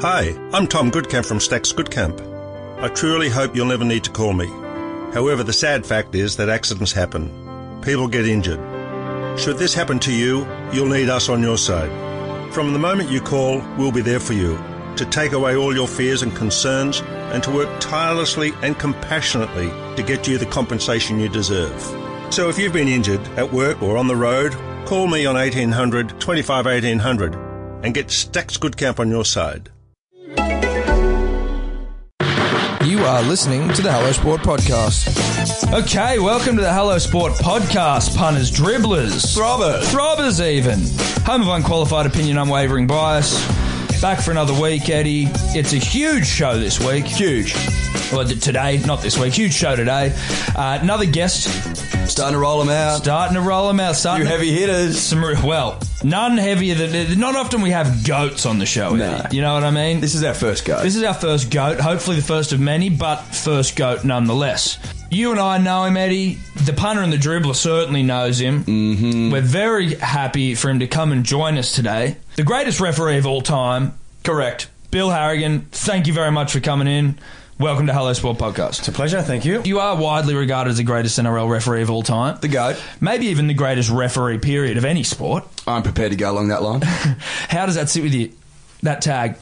Hi, I'm Tom Goodkind from Stacks Goodkind. I truly hope you'll never need to call me. However, the sad fact is that accidents happen. People get injured. Should this happen to you, you'll need us on your side. From the moment you call, we'll be there for you to take away all your fears and concerns and to work tirelessly and compassionately to get you the compensation you deserve. So if you've been injured at work or on the road, call me on 1800 25 1800 and get Stacks Goodkind on your side. You are listening to the Hello Sport Podcast. Okay, welcome to the Hello Sport Podcast, punters, dribblers, Throbbers. throbbers, even. Home of unqualified opinion, unwavering bias. Back for another week, Eddie. It's a huge show this week. Huge. Well, today, not this week. Huge show today. Uh, another guest Starting to roll them out. starting to roll them out. Starting heavy hitters. some well, none heavier than. Not often we have goats on the show. No. You know what I mean? This is our first goat. This is our first goat, hopefully the first of many, but first goat nonetheless. You and I know him, Eddie. The punter and the dribbler certainly knows him. Mm-hmm. We're very happy for him to come and join us today. The greatest referee of all time, Correct. Bill Harrigan. Thank you very much for coming in. Welcome to Hello Sport Podcast. It's a pleasure, thank you. You are widely regarded as the greatest NRL referee of all time. The goat. Maybe even the greatest referee period of any sport. I'm prepared to go along that line. How does that sit with you? That tag.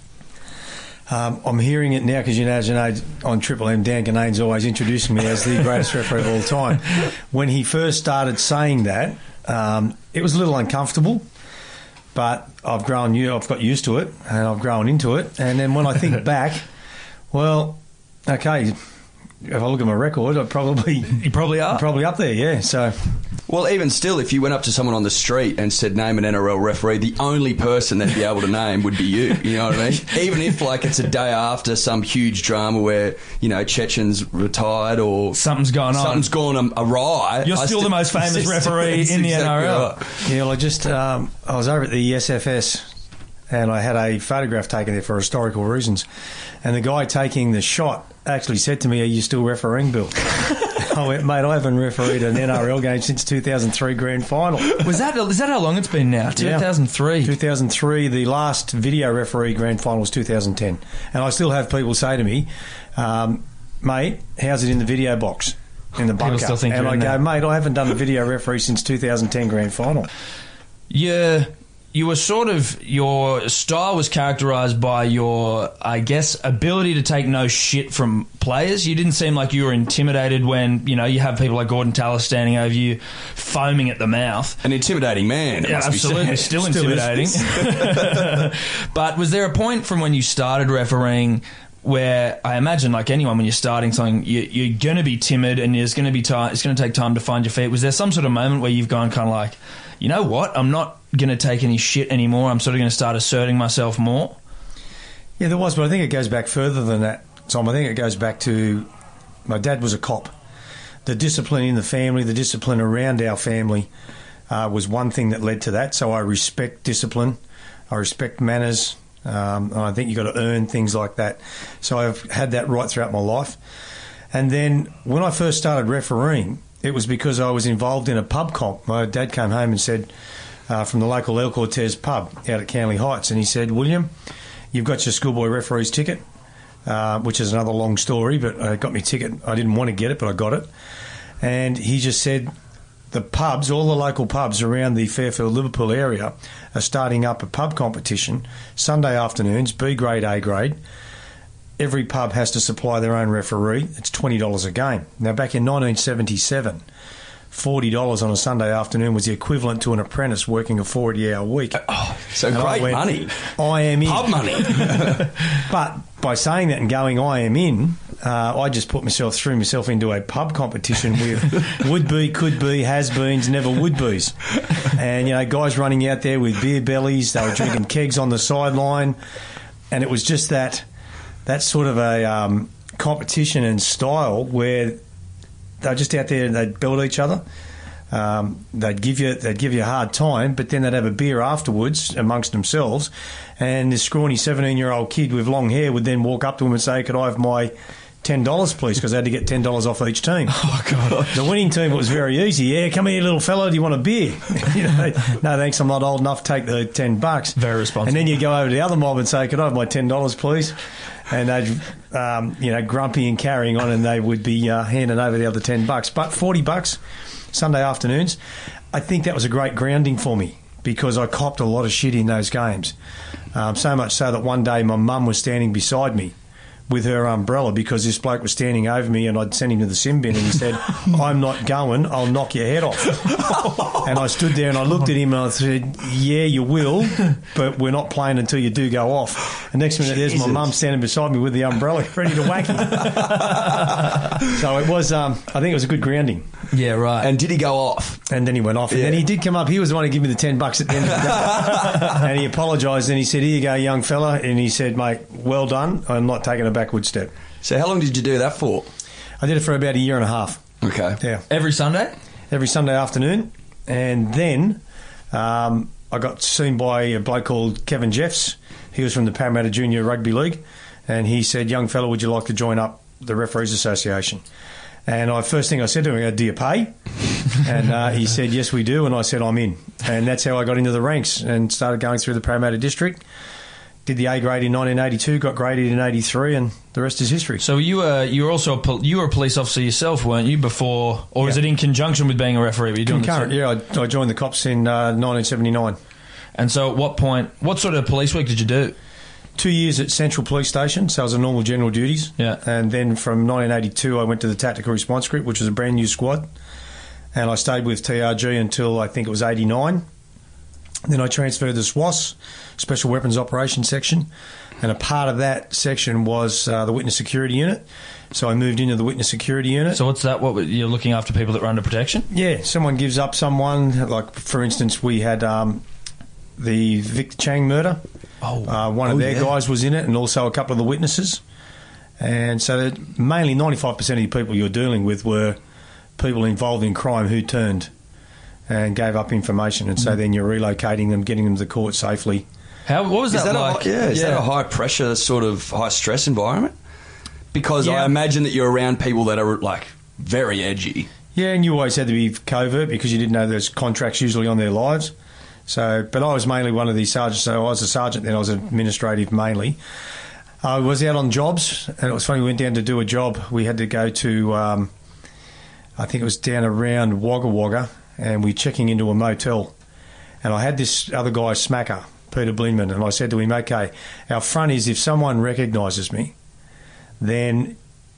Um, I'm hearing it now because you know, as you know, on Triple M, Dan Ginnane's always introducing me as the greatest referee of all time. When he first started saying that, um, it was a little uncomfortable, but I've grown, I've got used to it, and I've grown into it. And then when I think back, well, okay, if I look at my record, I probably You probably are. probably up there, yeah. So well, even still, if you went up to someone on the street and said, name an NRL referee, the only person they'd be able to name would be you. You know what I mean? even if, like, it's a day after some huge drama where, you know, Chechen's retired or Something's going on. something's gone awry. You're I still the most famous It's- referee in the exactly NRL. right. Yeah, well, I just um, I was over at the SFS and I had a photograph taken there for historical reasons, and the guy taking the shot actually said to me, "Are you still refereeing, Bill?" I went, "Mate, I haven't refereed an NRL game since 2003 Grand Final." Was that is that how long it's been now? Yeah. 2003. 2003, the last video referee Grand Final was 2010, and I still have people say to me, um, "Mate, how's it in the video box?" In the bunker, still think and I go, there. mate, I haven't done a video referee since 2010 Grand Final. Yeah, you were sort of your style was characterized by your, I guess, ability to take no shit from players. You didn't seem like you were intimidated when you know you have people like Gordon Tallis standing over you, foaming at the mouth. An intimidating man. It Yeah, must be absolutely, said. still, Still is. intimidating. but was there a point from when you started refereeing where I imagine, like anyone, when you're starting something, you, you're going to be timid and there's going to be time. It's going to take time to find your feet. Was there some sort of moment where you've gone kind of like, you know what? I'm not going to take any shit anymore. I'm sort of going to start asserting myself more. Yeah, there was, but I think it goes back further than that, Tom. I think it goes back to my dad was a cop. The discipline in the family, the discipline around our family, uh, was one thing that led to that. So I respect discipline, I respect manners, um, and I think you've got to earn things like that. So I've had that right throughout my life. And then when I first started refereeing, it was because I was involved in a pub comp. My dad came home and said, uh, from the local El Cortez pub out at Canley Heights, and he said, William, you've got your schoolboy referee's ticket, uh, which is another long story, but I got my ticket. I didn't want to get it, but I got it. And he just said, the pubs, all the local pubs around the Fairfield Liverpool area, are starting up a pub competition Sunday afternoons, B grade, A grade. Every pub has to supply their own referee. It's twenty dollars a game. Now, back in 1977, forty dollars on a Sunday afternoon was the equivalent to an apprentice working a forty-hour week. Oh, So And I great went, money. I am in. Pub money. But by saying that and going, I am in, uh, I just put myself threw myself into a pub competition with would be, could be, has beens, never would be's, and you know, guys running out there with beer bellies. They were drinking kegs on the sideline, and it was just that that sort of a um, competition and style where they're just out there and they'd build each other. Um, they'd give you they'd give you a hard time, but then they'd have a beer afterwards amongst themselves. And this scrawny seventeen year old kid with long hair would then walk up to him and say, "Could I have my ten dollars, please, because I had to get ten dollars off each team. Oh God! The winning team it was very easy. Yeah, come here, little fella. Do you want a beer? you know, no, thanks. I'm not old enough. to Take the ten bucks. Very responsible. And then you go over to the other mob and say, "Could I have my ten dollars, please?" And they'd, um, you know, grumpy and carrying on, and they would be uh, handing over the other ten bucks. But forty bucks Sunday afternoons, I think that was a great grounding for me because I copped a lot of shit in those games. Um, so much so that one day my mum was standing beside me with her umbrella because this bloke was standing over me and I'd sent him to the sin bin and he said, I'm not going, I'll knock your head off. and I stood there and I looked at him and I said, Yeah, you will, but we're not playing until you do go off. And next minute, there's my mum standing beside me with the umbrella ready to whack him. so it was, um, I think it was a good grounding. Yeah, right. And did he go off? And then he went off. And then he did come up. He was the one who gave me the 10 bucks at the end of the day. and he apologised and he said, Here you go, young fella. And he said, Mate, well done. I'm not taking a backward step. So how long did you do that for? I did it for about a year and a half. Okay. Yeah. Every Sunday? Every Sunday afternoon. And then um, I got seen by a bloke called Kevin Jeffs. He was from the Parramatta Junior Rugby League. And he said, Young fella, would you like to join up the Referees Association? And I first thing I said to him, Do you pay? and uh, he said, Yes, we do. And I said, I'm in. And that's how I got into the ranks and started going through the Parramatta District. Did the A grade in 1982, got graded in 83, and the rest is history. So you were you were also a, pol- you were a police officer yourself, weren't you? Before, or Yeah. it in conjunction with being a referee? Were you doing Concurrent, yeah, I, I joined the cops in uh, 1979. And so, at what point? What sort of police work did you do? two years at Central Police Station, so I was on normal general duties. Yeah. And then from 1982, I went to the Tactical Response Group, which was a brand new squad. And I stayed with TRG until I think it was 89. Then I transferred to SWOS, Special Weapons Operations Section. And a part of that section was uh, the Witness Security Unit. So I moved into the Witness Security Unit. So what's that? What you're looking after people that were under protection? Yeah, someone gives up someone. Like, for instance, we had um, the Victor Chang murder. Oh, Uh, one of Oh, their yeah. guys was in it, and also a couple of the witnesses. And so, that mainly 95% of the people you're dealing with were people involved in crime who turned and gave up information. And Mm. so then you're relocating them, getting them to court safely. how what was that, that, like? a, yeah, is that a high pressure, sort of high stress environment? Because Yeah. I imagine that you're around people that are like very edgy. Yeah, and you always had to be covert because you didn't know there's contracts usually on their lives. So, but I was mainly one of these sergeants. So I was a sergeant, then I was administrative mainly. I was out on jobs, and it was funny. We went down to do a job. We had to go to, um, I think it was down around Wagga Wagga, and we're checking into a motel. And I had this other guy, Smacker, Peter Blinman, and I said to him, "Okay, our front is if someone recognises me, then."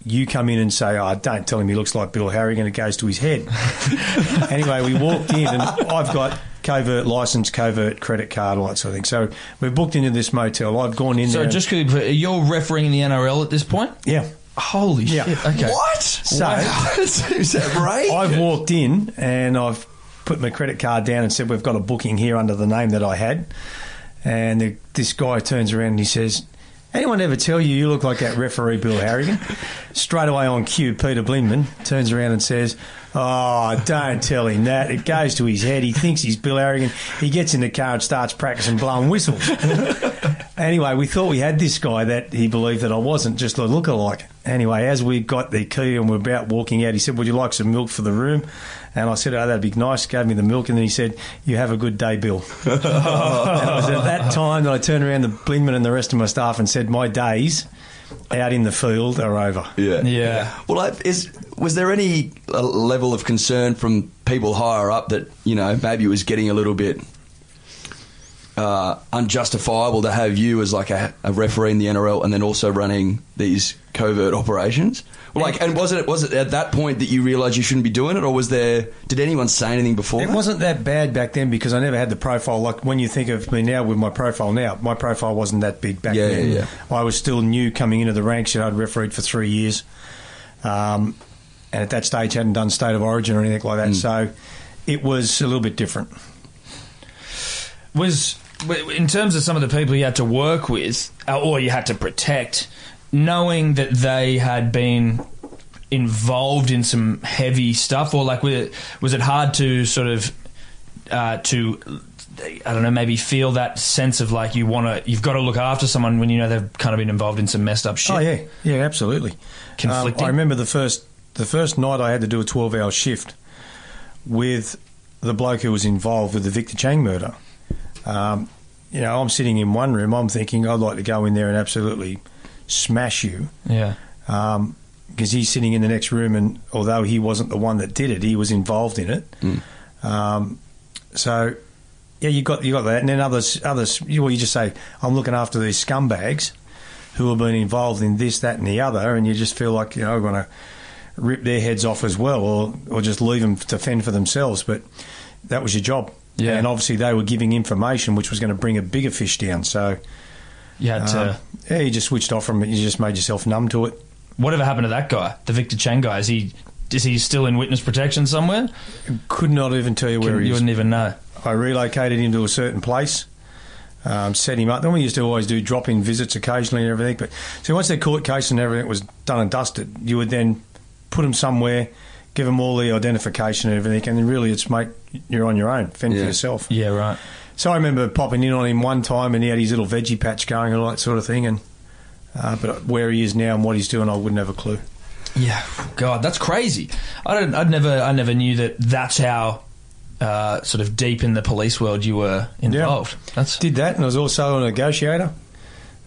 You come in and say, "Oh, don't tell him he looks like Bill Harrigan." It goes to his head. anyway, we walked in, and I've got covert license, covert credit card, all that sort of thing. So we're booked into this motel. I've gone in So there. just quickly, you're refereeing the NRL at this point? yeah. Holy Yeah. shit! Okay. What? So- is that right? I've walked in and I've put my credit card down and said, We've got a booking here under the name that I had. And the, this guy turns around and he says, Anyone ever tell you you look like that referee Bill Harrigan? Straight away on cue, Peter Blinman turns around and says, Oh, don't tell him that. It goes to his head. He thinks he's Bill Harrigan. He gets in the car and starts practicing blowing whistles. anyway, we thought we had this guy that he believed that I wasn't, just a lookalike. Anyway, as we got the key and we're about walking out, he said, Would you like some milk for the room? And I said, Oh, that'd be nice. Gave me the milk, and then he said, You have a good day, Bill. and it was at that time that I turned around to Blinman and the rest of my staff and said, My days out in the field are over. Yeah. Yeah. Well, is was there any uh, level of concern from people higher up that you know maybe it was getting a little bit uh, unjustifiable to have you as like a, a referee in the NRL and then also running these covert operations? Like, and was it was it at that point that you realised you shouldn't be doing it, or was there? Did anyone say anything before? It that? wasn't that bad back then because I never had the profile. Like when you think of me now with my profile now, my profile wasn't that big back Yeah, then. yeah, yeah. I was still new coming into the ranks. You know, I'd refereed for three years, um, and at that stage hadn't done state of origin or anything like that. So it was a little bit different. was in terms of some of the people you had to work with uh, or you had to protect, knowing that they had been involved in some heavy stuff, or like was it, was it hard to sort of uh, to I don't know, maybe feel that sense of like you want to, you've got to look after someone when you know they've kind of been involved in some messed up shit. Oh yeah, yeah, absolutely. Conflicting? Um, I remember the first the first night I had to do a twelve hour shift with the bloke who was involved with the Victor Chang murder. Um, you know, I'm sitting in one room. I'm thinking I'd like to go in there and absolutely smash you Yeah. because he's sitting in the next room, and although he wasn't the one that did it, he was involved in it. Um, so, yeah, you got you got that, and then others others. You, well, you just say, "I'm looking after these scumbags who have been involved in this, that, and the other," and you just feel like you know, I'm going to rip their heads off as well, or or just leave them to fend for themselves. But that was your job. Yeah. and obviously they were giving information which was going to bring a bigger fish down. So, You had to. um, yeah, you just switched off from it. You just made yourself numb to it. Whatever happened to that guy, the Victor Chang guy? Is he is he still in witness protection somewhere? Could not even tell you where he is. you wouldn't even know. I relocated him to a certain place, um, set him up. Then we used to always do drop in visits occasionally and everything. But so once their court case and everything was done and dusted, you would then put him somewhere, give them all the identification and everything, and really it's make you're on your own, fend Yeah. for yourself. Yeah, right. So I remember popping in on him one time, and he had his little veggie patch going and all that sort of thing. And uh, but where he is now and what he's doing, I wouldn't have a clue. Yeah, God, that's crazy. I don't. I'd never. I never knew that. That's how. Uh, sort of deep in the police world, you were involved. That's Did that, and I was also a negotiator.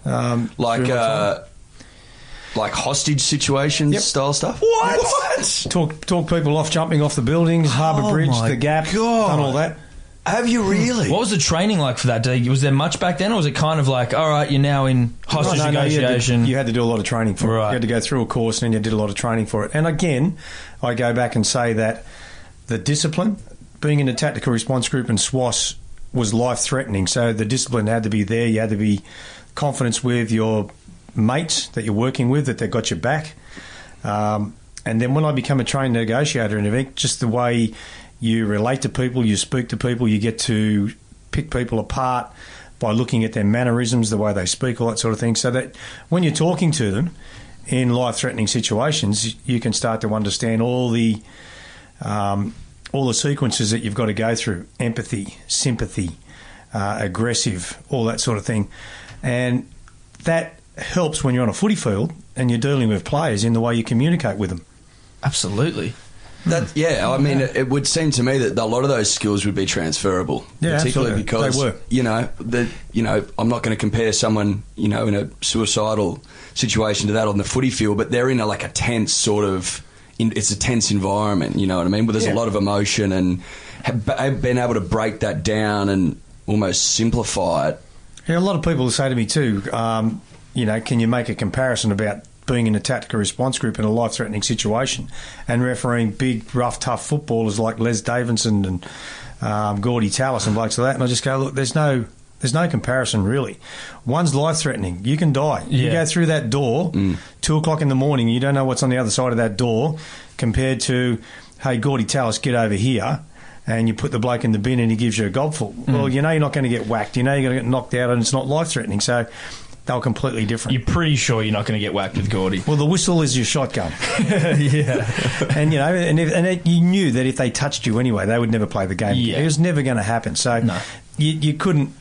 Um, Like through my time. uh, like hostage situations Yep. style stuff. What? What? talk talk people off jumping off the buildings, Harbour Oh Bridge, the Gap, God. done all that. Have you really? What was the training like for that day? Was there much back then, or was it kind of like, all right, you're now in hostage No, no, no, you had to- negotiation? You had, to, do a lot of training for it. You had to go through a course and then you did a lot of training for it. And again, I go back and say that the discipline, being in a tactical response group in SWOS, was life threatening. So the discipline had to be there. You had to be confidence with your mates that you're working with that they've got your back. Um, and then when I become a trained negotiator and everything, just the way you relate to people, you speak to people, you get to pick people apart by looking at their mannerisms, the way they speak, all that sort of thing. So that when you're talking to them in life threatening situations, you can start to understand all the um, all the sequences that you've got to go through empathy, sympathy, uh, aggressive, all that sort of thing. And that helps when you're on a footy field and you're dealing with players in the way you communicate with them. Absolutely. That, yeah, I mean, it, it would seem to me that a lot of those skills would be transferable. Yeah, particularly absolutely. because They were. you know the you know I'm not going to compare someone you know in a suicidal situation to that on the footy field, but they're in a, like a tense sort of. In, it's a tense environment, you know what I mean. But there's Yeah. a lot of emotion and have be- been able to break that down and almost simplify it. Yeah, a lot of people say to me too, um, you know, can you make a comparison about being in a tactical response group in a life threatening situation and refereeing big, rough, tough footballers like Les Davidson and um, Gordy Tallis and blokes like that? And I just go, look, there's no. There's no comparison, really. One's life threatening. You can die. You go through that door, two o'clock in the morning, you don't know what's on the other side of that door, compared to, hey, Gordy Tallis, get over here and you put the bloke in the bin and he gives you a gobful. Well, you know you're not going to get whacked. You know you're going to get knocked out and it's not life threatening. So they were completely different. You're pretty sure you're not going to get whacked with Gordy. well, the whistle is your shotgun. yeah. and, you know, and, if, and it, you knew that if they touched you anyway, they would never play the game. Yeah. It was never going to happen. So No. you, you couldn't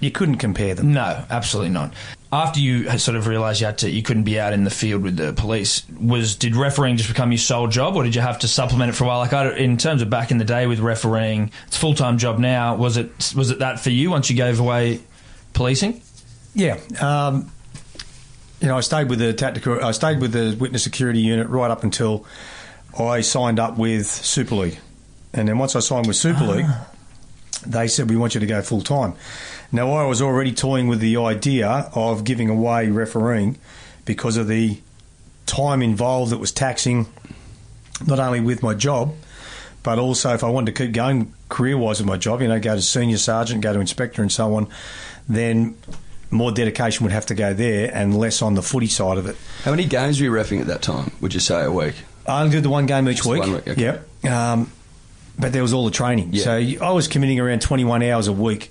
you couldn't compare them. No, absolutely not. After you sort of realised you had to, you couldn't be out in the field with the police. Was did refereeing just become your sole job, or did you have to supplement it for a while? Like I, in terms of back in the day with refereeing, it's a full time job now. Was it was it that for you once you gave away policing? Yeah. Um, you know, I stayed with the tactical. I stayed with the witness security unit right up until I signed up with Super League, and then once I signed with Super League, they said we want you to go full time. Now I was already toying with the idea of giving away refereeing because of the time involved that was taxing, not only with my job, but also if I wanted to keep going career wise with my job, you know, go to senior sergeant, go to inspector, and so on, then more dedication would have to go there and less on the footy side of it. How many games were you refing at that time? Would you say a week? I only did the one game each Just week. one week, okay. Yep. Um, but there was all the training. Yeah. So I was committing around 21 hours a week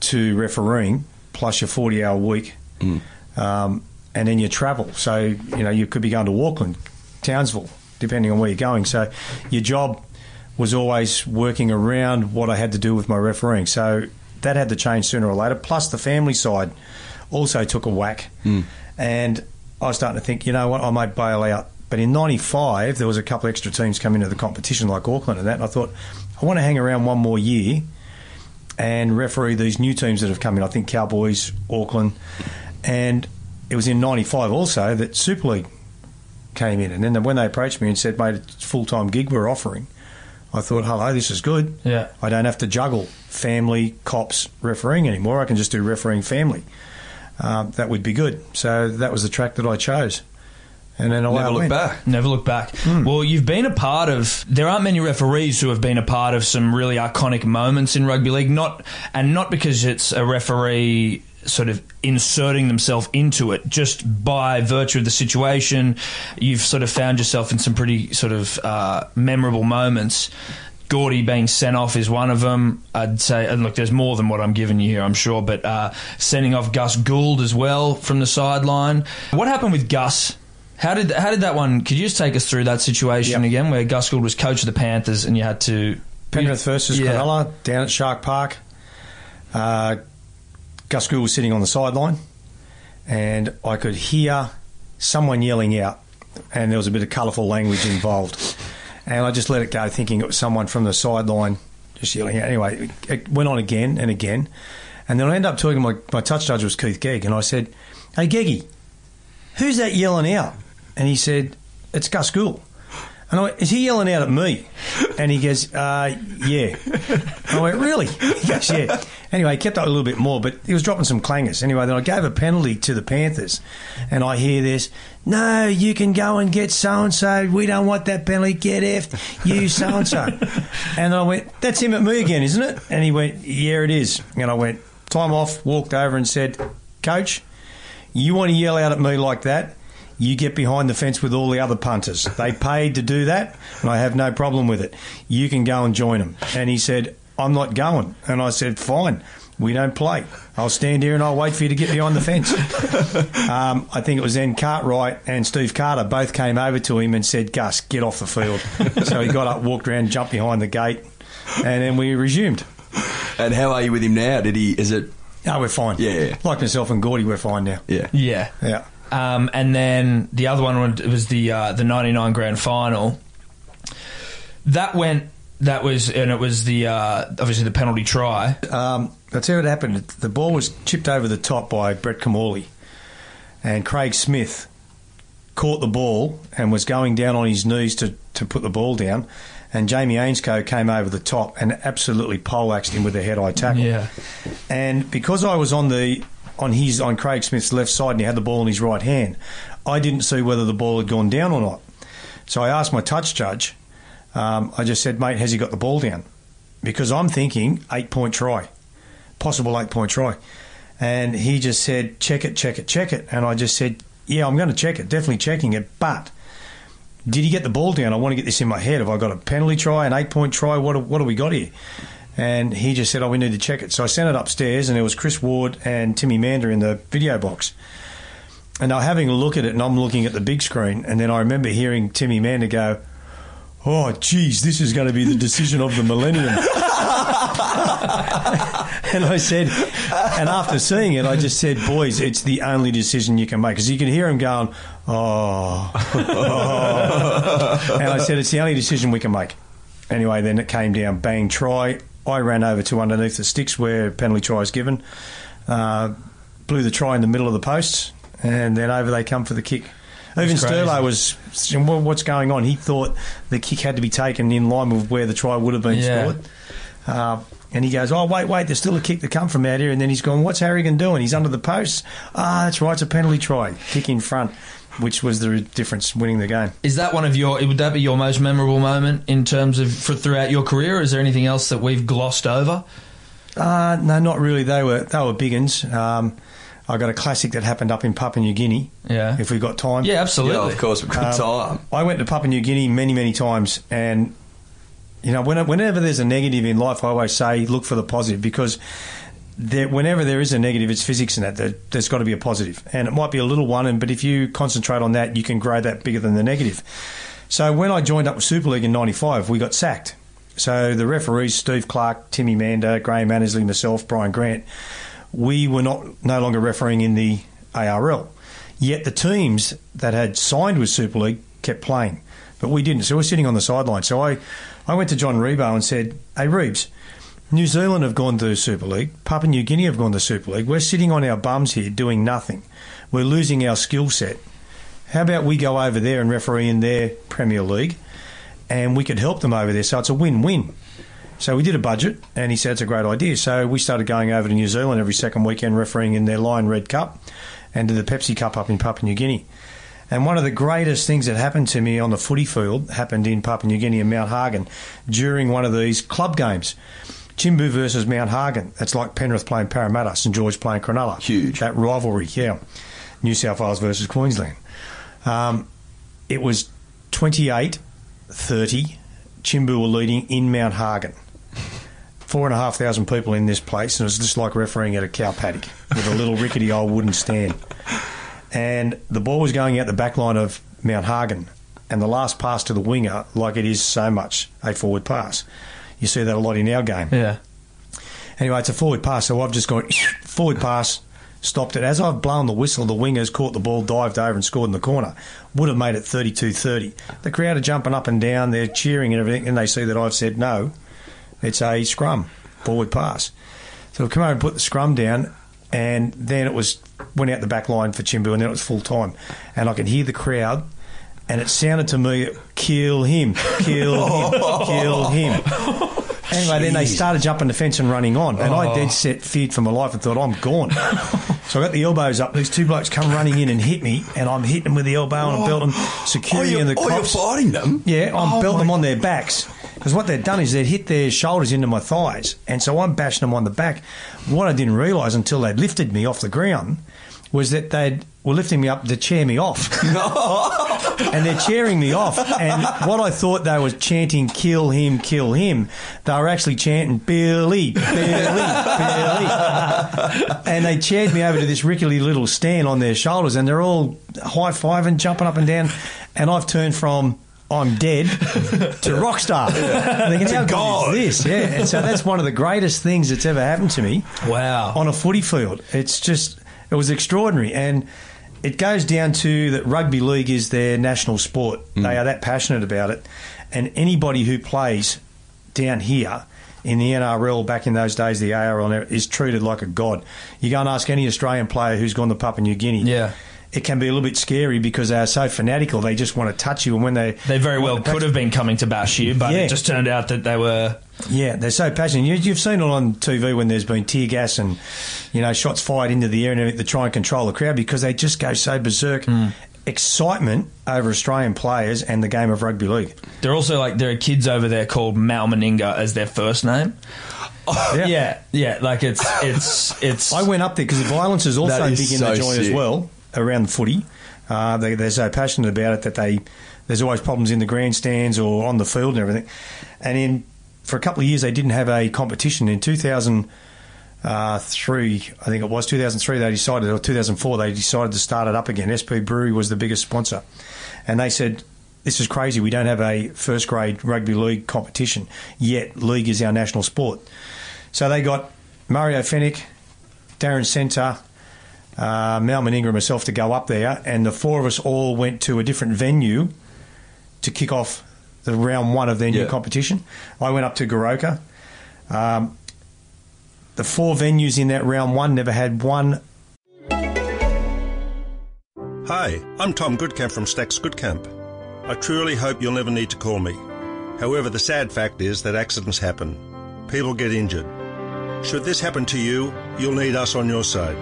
to refereeing, plus your 40 hour week. Mm. Um, and then your travel. So, you know, you could be going to Auckland, Townsville, depending on where you're going. So your job was always working around what I had to do with my refereeing. So that had to change sooner or later. Plus, the family side also took a whack, hmm. and I was starting to think, you know what, I might bail out. But in '95, there was a couple extra teams coming into the competition, like Auckland and that. And I thought, I want to hang around one more year and referee these new teams that have come in. I think Cowboys, Auckland, and it was in '95 also that Super League came in, and then when they approached me and said, "Mate, it's a full time gig we're offering," I thought, "Hello, this is good. Yeah. I don't have to juggle family, cops, refereeing anymore. I can just do refereeing family. Um, that would be good." So that was the track that I chose, and then away I Never look went. back. Never look back. Well, you've been a part of. There aren't many referees who have been a part of some really iconic moments in rugby league. Not and not because it's a referee sort of inserting themselves into it, just by virtue of the situation, you've sort of found yourself in some pretty sort of uh, memorable moments. Gordy being sent off is one of them. I'd say, and look, there's more than what I'm giving you here, I'm sure, but uh, sending off Gus Gould as well from the sideline. What happened with Gus? How did how did that one? Could you just take us through that situation Yep. again, where Gus Gould was coach of the Panthers, and you had to Penrith versus Yeah. Cronulla down at Shark Park. Uh, Gus Gould was sitting on the sideline, and I could hear someone yelling out, and there was a bit of colourful language involved. And I just let it go, thinking it was someone from the sideline just yelling out. Anyway, it- went on again and again. And then I ended up talking, my, my touch judge was Keith Gegg, and I said, Hey, Geggy, who's that yelling out? And he said, It's Gus Gould. And I went, Is he yelling out at me? And he goes, uh, Yeah. And I went, Really? He goes, Yeah. Anyway, he kept up a little bit more, but he was dropping some clangers. Anyway, then I gave a penalty to the Panthers, and I hear this, No, you can go and get so and so. We don't want that penalty. Get F, you so and so. And I went, That's him at me again, isn't it? And he went, Yeah, it is. And I went, Time off, walked over and said, Coach, you want to yell out at me like that? You get behind the fence with all the other punters. They paid to do that, and I have no problem with it. You can go and join them. And he said, I'm not going. And I said, Fine, we don't play. I'll stand here and I'll wait for you to get behind the fence. um, I think it was then Cartwright and Steve Carter both came over to him and said, Gus, get off the field. so he got up, walked around, jumped behind the gate, and then we resumed. And how are you with him now? Did he? Is it? Oh, we're fine. Yeah, yeah. Like myself and Gordy, we're fine now. Yeah. yeah. Yeah. Um, and then the other one was the uh, the '99 Grand Final. That went. That was and it was the uh, obviously the penalty try. Um, I'll tell you what happened. The ball was chipped over the top by Brett Kimmorley, and Craig Smith caught the ball and was going down on his knees to, to put the ball down. And Jamie Ainscough came over the top and absolutely poleaxed him with a head-high tackle. Yeah. And because I was on the on his on Craig Smith's left side and he had the ball in his right hand, I didn't see whether the ball had gone down or not. So I asked my touch judge. Um, I just said, "Mate, has he got the ball down?" Because I'm thinking eight point try, possible eight point try, and he just said, "Check it, check it, check it." And I just said, "Yeah, I'm going to check it, definitely checking it, but." Did he get the ball down? I want to get this in my head. Have I got a penalty try, an eight point try? What what have we got here? And he just said, "Oh, we need to check it." So I sent it upstairs, and there was Chris Ward and Timmy Mander in the video box. And they were having a look at it, and I'm looking at the big screen, and then I remember hearing Timmy Mander go, "Oh, geez, this is going to be the decision of the millennium." and I said, and after seeing it, I just said, "Boys, it's the only decision you can make," because you can hear him going, "Oh." oh." and I said, "It's the only decision we can make." Anyway, then it came down, bang, try. I ran over to underneath the sticks where penalty try is given, uh, blew the try in the middle of the posts, and then over they come for the kick. Even. Sterlo was, "Well, what's going on? He thought the kick had to be taken in line with where the try would have been Yeah. scored. Uh, and he goes, "Oh, wait, wait, there's still a kick to come from out here." And then he's gone, "What's Harrigan doing? He's under the posts. Ah, that's right, it's a penalty try, kick in front, which was the difference, winning the game." Is that one of your? Would that be your most memorable moment in terms of for throughout your career? Is there anything else that we've glossed over? Uh, no, not really. They were they were big uns. Um, I got a classic that happened up in Papua New Guinea. Yeah. If we've got time. Yeah, absolutely. Yeah, of course, we've got Um, time. I went to Papua New Guinea many, many times, and you know, whenever there's a negative in life, I always say look for the positive because there, whenever there is a negative, it's physics and that there, there's got to be a positive, and it might be a little one, and but if you concentrate on that, you can grow that bigger than the negative. So when I joined up with Super League in '95, we got sacked. So the referees, Steve Clark, Timmy Mander, Graham Annesley, myself, Brian Grant, we were not no longer refereeing in the ARL. Yet the teams that had signed with Super League kept playing, but we didn't. So we're sitting on the sideline. So I, I went to John Ribot and said, "Hey Reeves, New Zealand have gone to Super League. Papua New Guinea have gone to Super League. We're sitting on our bums here doing nothing. We're losing our skill set. How about we go over there and referee in their Premier League, and we could help them over there. So it's a win-win." So we did a budget, and he said it's a great idea. So we started going over to New Zealand every second weekend, refereeing in their Lion Red Cup and to the Pepsi Cup up in Papua New Guinea. And one of the greatest things that happened to me on the footy field happened in Papua New Guinea and Mount Hagen during one of these club games. Chimbu versus Mount Hagen. It's like Penrith playing Parramatta, St George playing Cronulla. Huge. That rivalry, yeah. New South Wales versus Queensland. Um, it was 28 30. Chimbu were leading in Mount Hagen. Four and a half thousand people in this place, and it was just like refereeing at a cow paddock with a little rickety old wooden stand. And the ball was going out the back line of Mount Hagen, and the last pass to the winger, like it is so much a forward pass. You see that a lot in our game. Yeah. Anyway, it's a forward pass, so I've just gone forward pass, stopped it. As I've blown the whistle, the wingers caught the ball, dived over and scored in the corner. Would have made it 32-30. The crowd are jumping up and down, they're cheering and everything, and they see that I've said no. It's a scrum, forward pass. So I've come over and put the scrum down, and then it was went out the back line for Chimbu, and then it was full time. And I could hear the crowd, and it sounded to me, kill him, kill him, kill him. Anyway, then they started jumping the fence and running on, and I dead oh. set feared for my life and thought I'm gone. so I got the elbows up. These two blokes come running in and hit me, and I'm hitting them with the elbow and I'm oh. belting oh, security oh, and the you're, oh, you're fighting them? Yeah, I'm Oh, belting them on their backs. Because what they'd done is they'd hit their shoulders into my thighs, and so I'm bashing them on the back. What I didn't realise until they'd lifted me off the ground was that they were lifting me up to cheer me off. and they're cheering me off. And what I thought they were chanting, kill him, kill him, they were actually chanting, Billy, Billy, Billy. and they cheered me over to this rickety little stand on their shoulders, and they're all high fiving, jumping up and down. And I've turned from I'm dead to rock star. Thinking, how God. good is this? Yeah. And so that's one of the greatest things that's ever happened to me Wow. on a footy field. It's just, it was extraordinary. And it goes down to that rugby league is their national sport. Mm. They are that passionate about it. And anybody who plays down here in the NRL back in those days, the ARL is treated like a god. You go and ask any Australian player who's gone to Papua New Guinea. Yeah. It can be a little bit scary because they're so fanatical. They just want to touch you, and when they They very well could have been coming to bash you, but Yeah. it just turned out that they were. Yeah, they're so passionate. You, you've seen it on TV when there's been tear gas and you know shots fired into the air and everything to try and control the crowd because they just go so berserk. Hmm. Excitement over Australian players and the game of rugby league. They're also like there are kids over there called Mal Meninga as their first name. Oh, yeah. Yeah, yeah, like it's it's it's. I went up there because the violence is also is big in so the joint as well around the footy. Uh, they, they're so passionate about it that they there's always problems in the grandstands or on the field and everything. And in for a couple of years they didn't have a competition. In 2003, I think it was 2003, they decided or 2004 they decided to start it up again. SP Brewery was the biggest sponsor, and they said. This is crazy. We don't have a first grade rugby league competition yet. League is our national sport. So they got Mario Fenech, Darren Senter, uh, Mal Meninga and myself to go up there, and the four of us all went to a different venue to kick off the round one of their new competition. I went up to Goroka. Um, the four venues in that round one never had one. Hi, I'm Tom Goodkind from Stacks Goodkind. I truly hope you'll never need to call me. However, the sad fact is that accidents happen. People get injured. Should this happen to you, you'll need us on your side.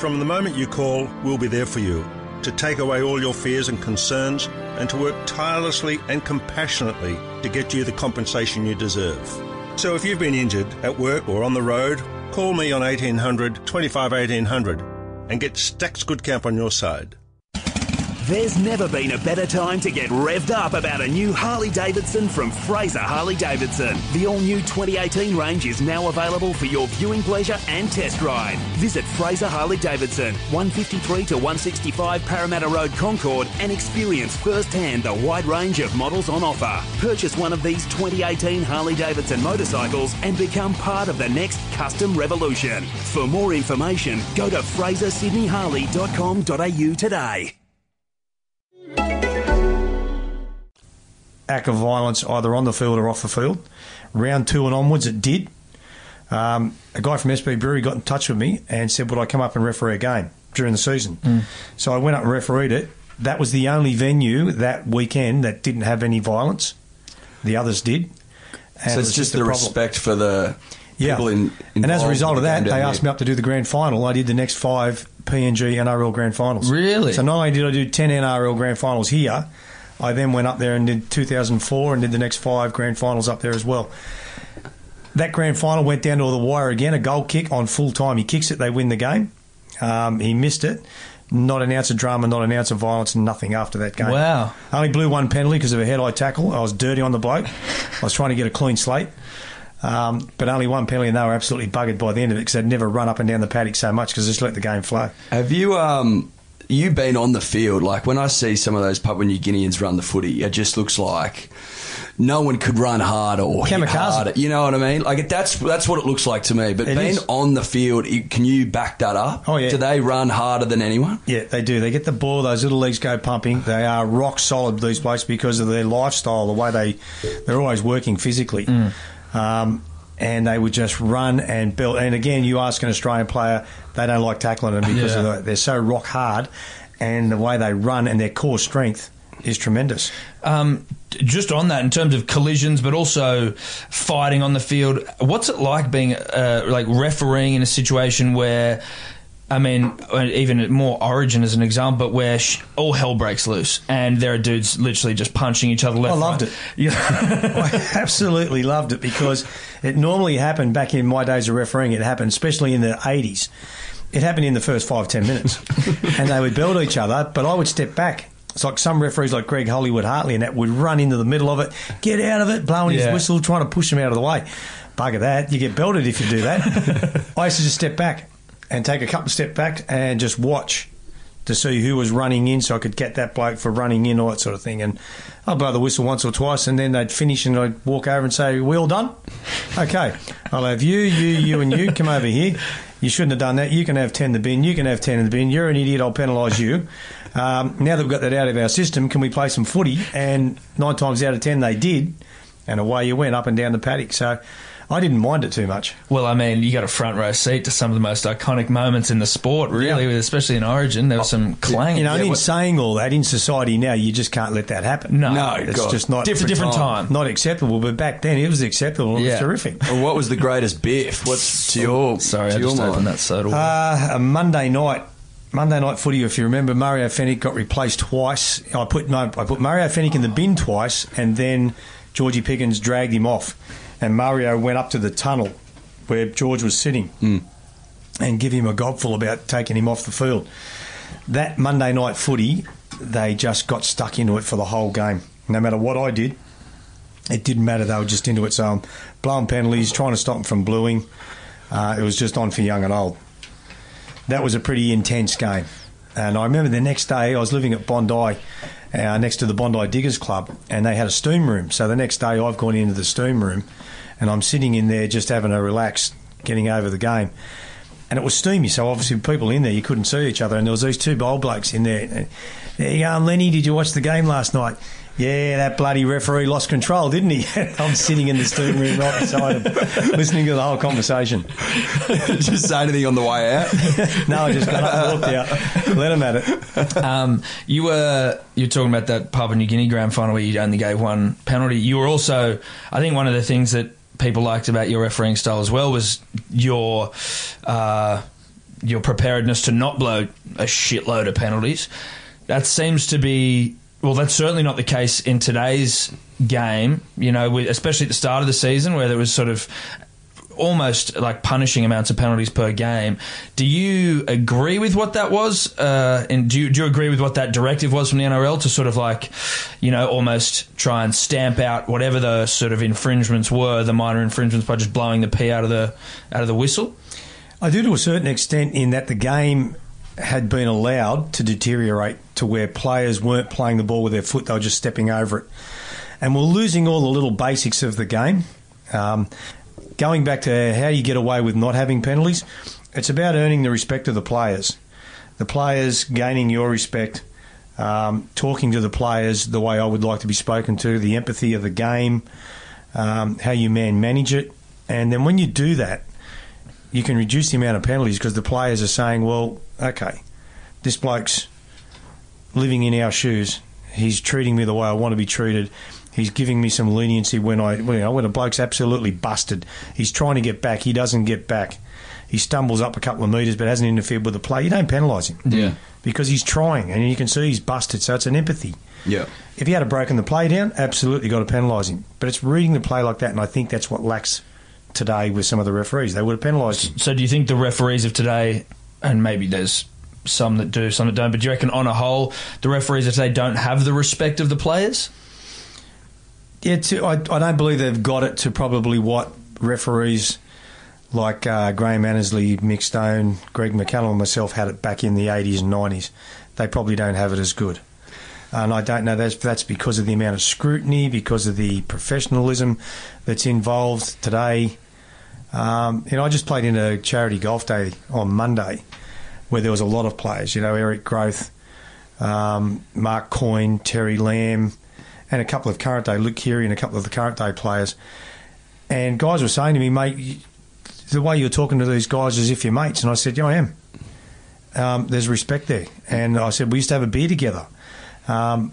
From the moment you call, we'll be there for you to take away all your fears and concerns and to work tirelessly and compassionately to get you the compensation you deserve. So if you've been injured at work or on the road, call me on 1800 25 1800 and get Stacks Goodkind on your side. There's never been a better time to get revved up about a new Harley Davidson from Fraser Harley Davidson. The all new 2018 range is now available for your viewing pleasure and test ride. Visit Fraser Harley Davidson, 153 to 165 Parramatta Road, Concord, and experience firsthand the wide range of models on offer. Purchase one of these 2018 Harley Davidson motorcycles and become part of the next custom revolution. For more information, go to frasersydneyharley.com.au today. Act of violence either on the field or off the field. Round two and onwards, it did. Um, a guy from SP Brewery got in touch with me and said, Would I come up and referee a game during the season? So I went up and refereed it. That was the only venue that weekend that didn't have any violence. The others did. And So it's was just a the problem. respect for the people in. and as a result of that, they asked here. me up to do the grand final. I did the next five PNG NRL grand finals. Really? So not only did I do 10 NRL grand finals here, I then went up there and did 2004 and did the next five grand finals up there as well. That grand final went down to the wire again, a goal kick on full time. He kicks it, they win the game. Um, he missed it. Not an ounce of drama, not an ounce of violence, nothing after that game. Wow. I only blew one penalty because of a head high tackle. I was dirty on the bloke. I was trying to get a clean slate. Um, but only one penalty, and they were absolutely buggered by the end of it because they'd never run up and down the paddock so much because just let the game flow. Have you um you been on the field? Like when I see some of those Papua New Guineans run the footy, it just looks like no one could run harder or hit harder. You know what I mean? Like that's that's what it looks like to me. But It being is. on the field, can you back that up? Oh, yeah. Do they run harder than anyone? Yeah, they do. They get the ball, those little legs go pumping. They are rock solid, these blokes, because of their lifestyle, the way they, they're always working physically. Um, and they would just run and build. And again, you ask an Australian player, they don't like tackling them because Yeah. of the, they're so rock hard. And the way they run and their core strength is tremendous. Um, just on that, in terms of collisions, but also fighting on the field, what's it like being uh, like refereeing in a situation where, I mean, even more Origin as an example, but where sh- all hell breaks loose and there are dudes literally just punching each other left. I loved right. it. Yeah. I absolutely loved it because it normally happened back in my days of refereeing. It happened, especially in the 80s. It happened in the first five, ten minutes. and they would belt each other, but I would step back. It's like some referees, like Greg Hollywood Hartley, and that would run into the middle of it, get out of it, blowing Yeah. his whistle, trying to push him out of the way. Bugger that. You get belted if you do that. I used to just step back and take a couple of step back and just watch to see who was running in so I could get that bloke for running in, all that sort of thing. And I'd blow the whistle once or twice and then they'd finish and I'd walk over and say, We all done? Okay. I'll have you, you, you, and you come over here. You shouldn't have done that. You can have 10 in the bin. You can have 10 in the bin. You're an idiot. I'll penalise you. Um, now that we've got that out of our system, can we play some footy? And nine times out of 10, they did. And away you went up and down the paddock. So I didn't mind it too much. Well, I mean, you got a front row seat to some of the most iconic moments in the sport, really, Yeah. especially in Origin. There was some clanging. You know, and Yeah, in what- saying all that, in society now, you just can't let that happen. No. No, It's God. just not Different- different time. Not acceptable. But back then, it was acceptable. It Yeah. was terrific. Well, what was the greatest biff? What's to your Sorry, to I your just mind? opened that soda. Uh, a Monday night, Monday night footy. If you remember, Mario Fenech got replaced twice. I put no, I put Mario Fenech in the bin twice, and then Georgie Piggins dragged him off, and Mario went up to the tunnel where George was sitting, and give him a gobful about taking him off the field. That Monday night footy, they just got stuck into it for the whole game. No matter what I did, it didn't matter. They were just into it. So I'm blowing penalties, trying to stop them from bluing. Uh, it was just on for young and old. That was a pretty intense game. And I remember the next day, I was living at Bondi, uh, next to the Bondi Diggers Club, and they had a steam room. So the next day, I've gone into the steam room, and I'm sitting in there just having a relax, getting over the game. And it was steamy, so obviously people in there, you couldn't see each other. And there was these two bold blokes in there. There you go, Lenny, did you watch the game last night? Yeah, that bloody referee lost control, didn't he? I'm sitting in the steam room right beside him, listening to the whole conversation. Just say anything on the way out. No, I just got up and walked out. Let him at it. Um, you were you're talking about that Papua New Guinea grand final where you only gave one penalty. You were also, I think, one of the things that people liked about your refereeing style as well was your uh, your preparedness to not blow a shitload of penalties. That seems to be well. That's certainly not the case in today's game. You know, especially at the start of the season where there was sort of almost like punishing amounts of penalties per game. Do you agree with what that was? Uh, and do you, do you agree with what that directive was from the NRL to sort of like, you know, almost try and stamp out whatever the sort of infringements were, the minor infringements by just blowing the pee out of the out of the whistle? I do to a certain extent in that the game had been allowed to deteriorate to where players weren't playing the ball with their foot, they were just stepping over it. And we're losing all the little basics of the game. Um, going back to how you get away with not having penalties, it's about earning the respect of the players. The players gaining your respect, um, talking to the players the way I would like to be spoken to, the empathy of the game, um, how you man manage it. And then when you do that, you can reduce the amount of penalties because the players are saying, well, okay, this bloke's living in our shoes. He's treating me the way I want to be treated. He's giving me some leniency when I, you know, when a bloke's absolutely busted. He's trying to get back. He doesn't get back. He stumbles up a couple of metres but hasn't interfered with the play. You don't penalise him. Yeah. Because he's trying and you can see he's busted. So it's an empathy. Yeah. If he had a broken the play down, absolutely got to penalise him. But it's reading the play like that, and I think that's what lacks today with some of the referees. They would have penalised him. So do you think the referees of today, and maybe there's some that do, some that don't, but do you reckon on a whole, the referees of today don't have the respect of the players? Yeah, to, I, I don't believe they've got it to probably what referees like uh, Graham Annesley, Mick Stone, Greg McCallum, and myself had it back in the 80s and 90s. They probably don't have it as good. And I don't know that's that's because of the amount of scrutiny, because of the professionalism that's involved today. Um, you know, I just played in a charity golf day on Monday where there was a lot of players. You know, Eric Groth, um, Mark Coyne, Terry Lamb, and a couple of current day, Luke Keary, and a couple of the current day players. And guys were saying to me, mate, the way you're talking to these guys is if you're mates. And I said, yeah, I am. Um, there's respect there. And I said, we used to have a beer together. Um,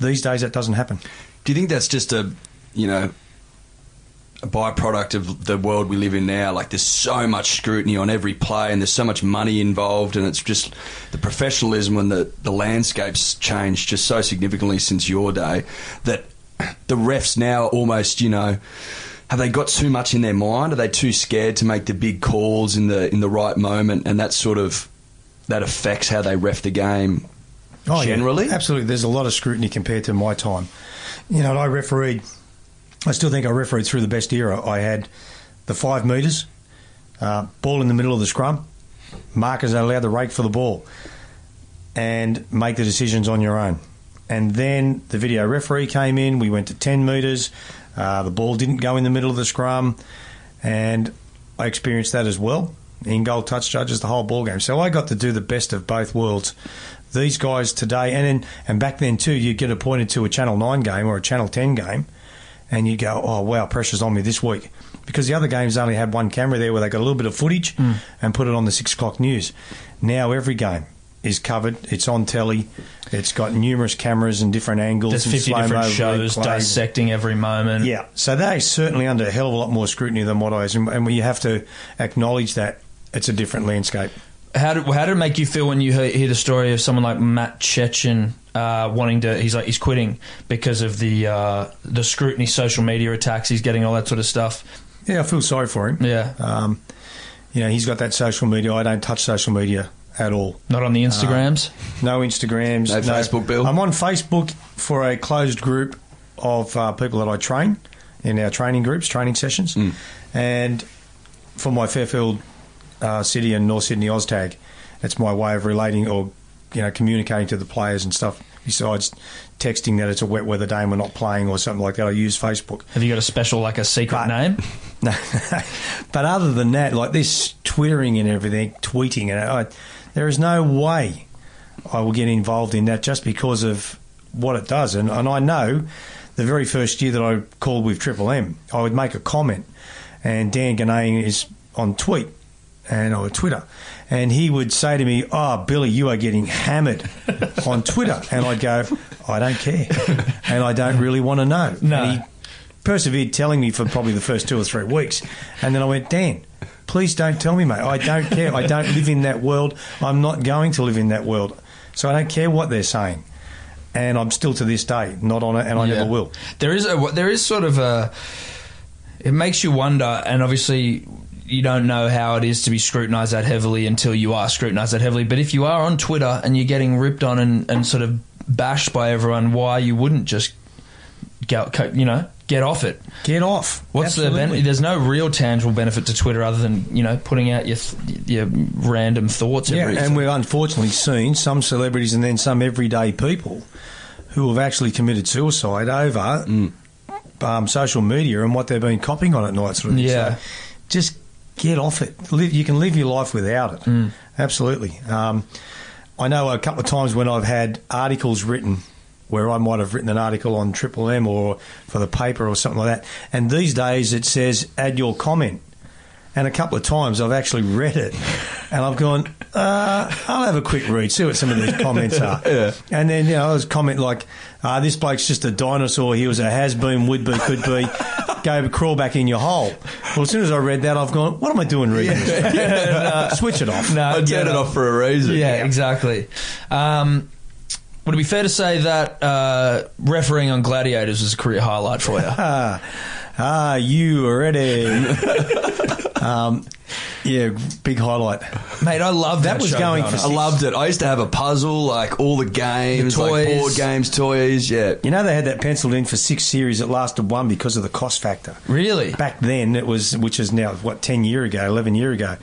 these days, that doesn't happen. Do you think that's just a, you know, a byproduct of the world we live in now? Like, there's so much scrutiny on every play, and there's so much money involved, and it's just the professionalism and the the landscape's changed just so significantly since your day that the refs now almost, you know. Have they got too much in their mind? Are they too scared to make the big calls in the in the right moment, and that sort of that affects how they ref the game Oh, yeah. generally? Absolutely. There's a lot of scrutiny compared to my time. You know, I refereed, I still think I refereed through the best era. I had the five metres, uh, ball in the middle of the scrum, markers are allowed to rake for the ball and make the decisions on your own. And then the video referee came in, we went to 10 metres, uh, the ball didn't go in the middle of the scrum, and I experienced that as well. In goal touch judges the whole ball game. So I got to do the best of both worlds these guys today, and then, and back then too, you'd get appointed to a Channel Nine game or a Channel Ten game, and you go, "Oh wow, pressure's on me this week," because the other games only had one camera there where they got a little bit of footage hmm. and put it on the six o'clock news. Now every game is covered; it's on telly. It's got numerous cameras and different angles. There's and 50 slow-mo different shows dissecting every moment. Yeah, so they're certainly under a hell of a lot more scrutiny than what I was, and and you have to acknowledge that it's a different landscape. How did how did it make you feel when you hear, hear the story of someone like Matt Cecchin uh, wanting to? He's like he's quitting because of the uh, the scrutiny, social media attacks. He's getting all that sort of stuff. Yeah, I feel sorry for him. Yeah, Um, you know, he's got that social media. I don't touch social media at all. not on the Instagrams. No Instagrams. No Facebook, Bill? I'm on Facebook for a closed group of uh, people that I train in our training groups, training sessions, Mm. and for my Fairfield uh, City and North Sydney OzTag. That's my way of relating or you know communicating to the players and stuff. Besides texting that it's a wet weather day and we're not playing or something like that, I use Facebook. Have you got a special like a secret But- name? No, but other than that, like this twittering and everything, tweeting, and I, there is no way I will get involved in that just because of what it does. And, and I know the very first year that I called with Triple M, I would make a comment, and Dan Ginnane is on tweet and or Twitter, and he would say to me, "Oh, Billy, you are getting hammered on Twitter," and I'd go, "I don't care, and I don't really want to know." No. And he persevered telling me for probably the first two or three weeks. And then I went, Dan, please don't tell me, mate. I don't care. I don't live in that world. I'm not going to live in that world. So I don't care what they're saying. And I'm still to this day not on it, and I Yeah. never will. There is a there is sort of a it makes you wonder, and obviously you don't know how it is to be scrutinised that heavily until you are scrutinised that heavily. But if you are on Twitter and you're getting ripped on and, and sort of bashed by everyone, why you wouldn't just go, you know, get off it? Get off. What's the benefit? There's no real tangible benefit to Twitter other than you know putting out your th- your random thoughts. Yeah, every and we've unfortunately seen some celebrities and then some everyday people who have actually committed suicide over um, social media and what they've been copying on at night. Sort of. Yeah. So just get off it. Live, you can live your life without it. Mm. Absolutely. Um, I know a couple of times when I've had articles written where I might have written an article on Triple M or for the paper or something like that, and these days it says add your comment. And a couple of times I've actually read it, and I've gone, uh, I'll have a quick read, see what some of these comments are. Yeah. And then you know, there's a comment like, uh, "This bloke's just a dinosaur. He was a has been, would be, could be. Go crawl back in your hole." Well, as soon as I read that, I've gone, "What am I doing reading this? yeah Switch it off." No, I get turned it off for a reason. Yeah, exactly. Um, would it be fair to say that uh, refereeing on Gladiators was a career highlight for you? Ah, ah, you already. um, yeah, big highlight. Mate, I love that. That was show, going to for. I loved it. I used to have a puzzle, like all the games, The like toys. board games, toys. Yeah. You know they had that penciled in for six series. It lasted one because of the cost factor. Really? Back then, it was, which is now what ten year ago, eleven year ago,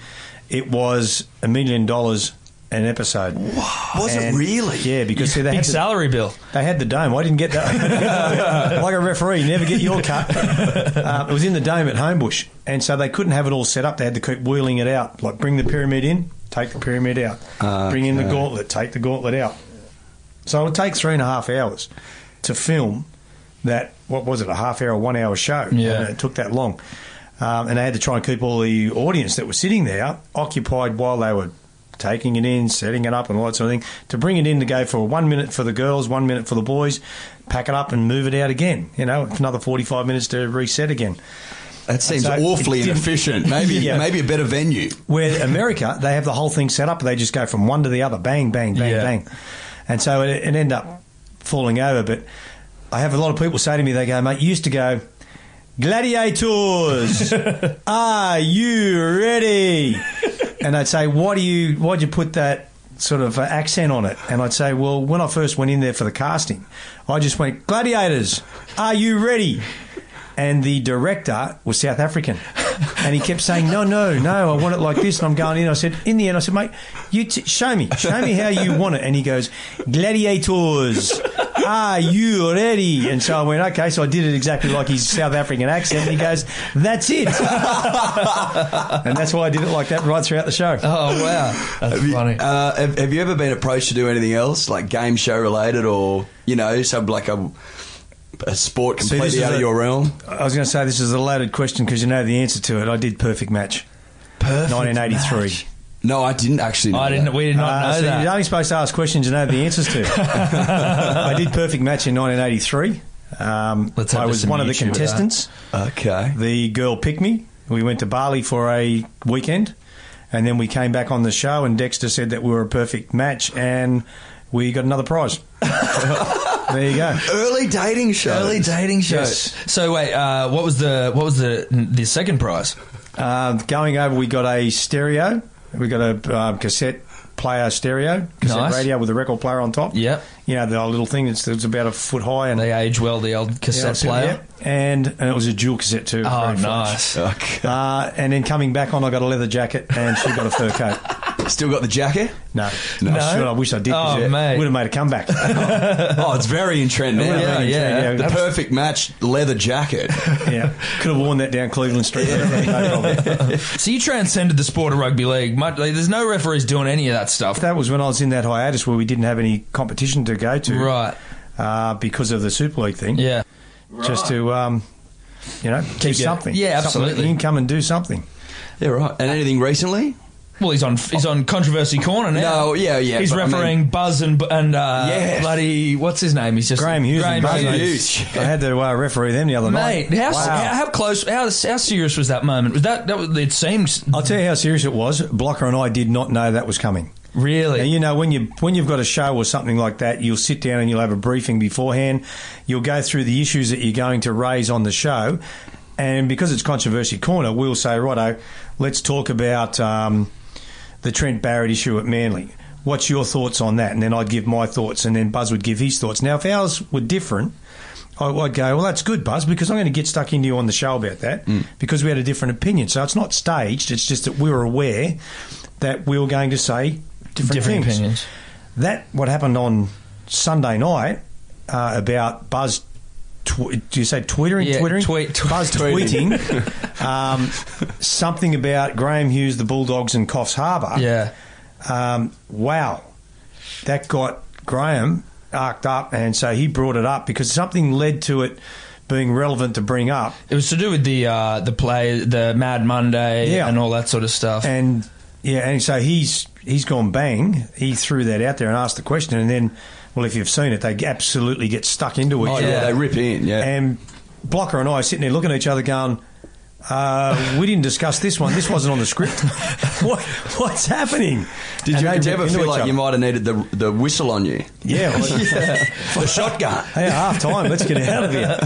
it was a million dollars an episode. Was it And- really? Yeah, because see, they Big had the, salary bill. they had the dome. I didn't get that. like a referee, you never get your cut. Uh, it was in the dome at Homebush, and so they couldn't have it all set up. They had to keep wheeling it out. Like bring the pyramid in, take the pyramid out. Bring in the gauntlet, take the gauntlet out. So it would take three and a half hours to film that. What was it? A half hour, one hour show. Yeah. And it took that long, um, and they had to try and keep all the audience that was sitting there occupied while they were taking it in, setting it up, and all that sort of thing. To bring it in to go for one minute for the girls, one minute for the boys, pack it up and move it out again. You know, another forty-five minutes to reset again. That seems So awfully inefficient. Maybe Yeah. maybe a better venue. Where America, they have the whole thing set up. They just go from one to the other, bang, bang, bang, Yeah. bang, and so it, it ended up falling over. But I have a lot of people say to me, they go, "Mate, you used to go." Gladiators, are you ready? And I'd say, "Why do you? Why'd you put that sort of uh, accent on it?" And I'd say, "Well, when I first went in there for the casting, I just went, Gladiators, are you ready?" And the director was South African, and he kept saying, "No, no, no, I want it like this." And I'm going in. I said, in the end, I said, "Mate, you t- show me, show me how you want it." And he goes, "Gladiators, are you ready?" And so I went, "Okay." So I did it exactly like his South African accent. And he goes, "That's it," and that's why I did it like that right throughout the show. Oh wow, that's Have you, funny. uh, have, have you ever been approached to do anything else, like game show related, or you know, some like a, a sport completely this is out of a- your realm? I was going to say this is a loaded question because you know the answer to it. I did Perfect Match, Perfect 1983. match. No, I didn't actually. Know I didn't. that. We did not Uh, know so that. You're only supposed to ask questions you know the answers to. I did Perfect Match in 1983. Um, Let's have I was one of the YouTube of that. contestants. Okay. The girl picked me. We went to Bali for a weekend, and then we came back on the show. And Dexter said that we were a perfect match, and we got another prize. there you go. Early dating show. Early dating shows. So wait, uh, what was the what was the the second prize? Uh, going over, we got a stereo. We got a uh, cassette player stereo, cassette Nice. radio with a record player on top. Yep. You know the old little thing that's, that's about a foot high and They age well. The old cassette Yeah, player. yeah. And and it was a dual cassette too. Oh, nice. Okay. Uh, and then coming back on, I got a leather jacket, and she got a fur coat. Still got the jacket? No, No. I, should, I wish I did. Oh, it mate. would have made a comeback. oh, it's very in trend now. Yeah, yeah. The perfect match leather jacket. yeah, could have worn that down Cleveland Street. No. So you transcended the sport of rugby league. Much, like, there's no referees doing any of that stuff. that was when I was in that hiatus where we didn't have any competition to go to, Right. Uh, because of the Super League thing. Yeah. just to um, you know do something. yeah, absolutely. Something, absolutely. income and do something. Yeah, right. And anything recently? Well, he's on he's on controversy corner now. No, yeah, yeah, He's but I refereeing mean- Buzz and and uh, Yes. bloody what's his name? He's just Graham Hughes. Graham Buzz Hughes. Hughes. Hughes. I had to uh, referee them the other Mate, night. how, Wow. how, how close? How, how serious was that moment? Was that that? Was, it seemed I'll tell you how serious it was. Blocker and I did not know that was coming. really. And you know when you when you've got a show or something like that, you'll sit down and you'll have a briefing beforehand. You'll go through the issues that you're going to raise on the show. and because it's controversy corner, we'll say, righto, let's talk about um, the Trent Barrett issue at Manly. What's your thoughts on that? And then I'd give my thoughts, and then Buzz would give his thoughts. Now, if ours were different, I- I'd go, well, that's good, Buzz, because I'm going to get stuck into you on the show about that because we had a different opinion. So it's not staged, it's just that we were aware that we were going to say different, Different things. opinions. That, what happened on Sunday night uh, about Buzz, tw- do you say twittering? Yeah, twittering? tweet- tw- Buzz tweeting um, something about Graham Hughes, the Bulldogs, and Coffs Harbour. Yeah. Um, wow, that got Graham arced up, and so he brought it up because something led to it being relevant to bring up. It was to do with the uh, the play, the Mad Monday, Yeah. and all that sort of stuff. And yeah, and so he's he's gone bang. He threw that out there and asked the question, and then, well, if you've seen it, they absolutely get stuck into each Oh, other. yeah, they rip in, yeah. And Blocker and I are sitting there looking at each other, going. Uh, we didn't discuss this one. This wasn't on the script. what, what's happening? Did you, did you ever feel like you might have needed the the whistle on you? Yeah, well, the shotgun. Hey, half time. Let's get out of here.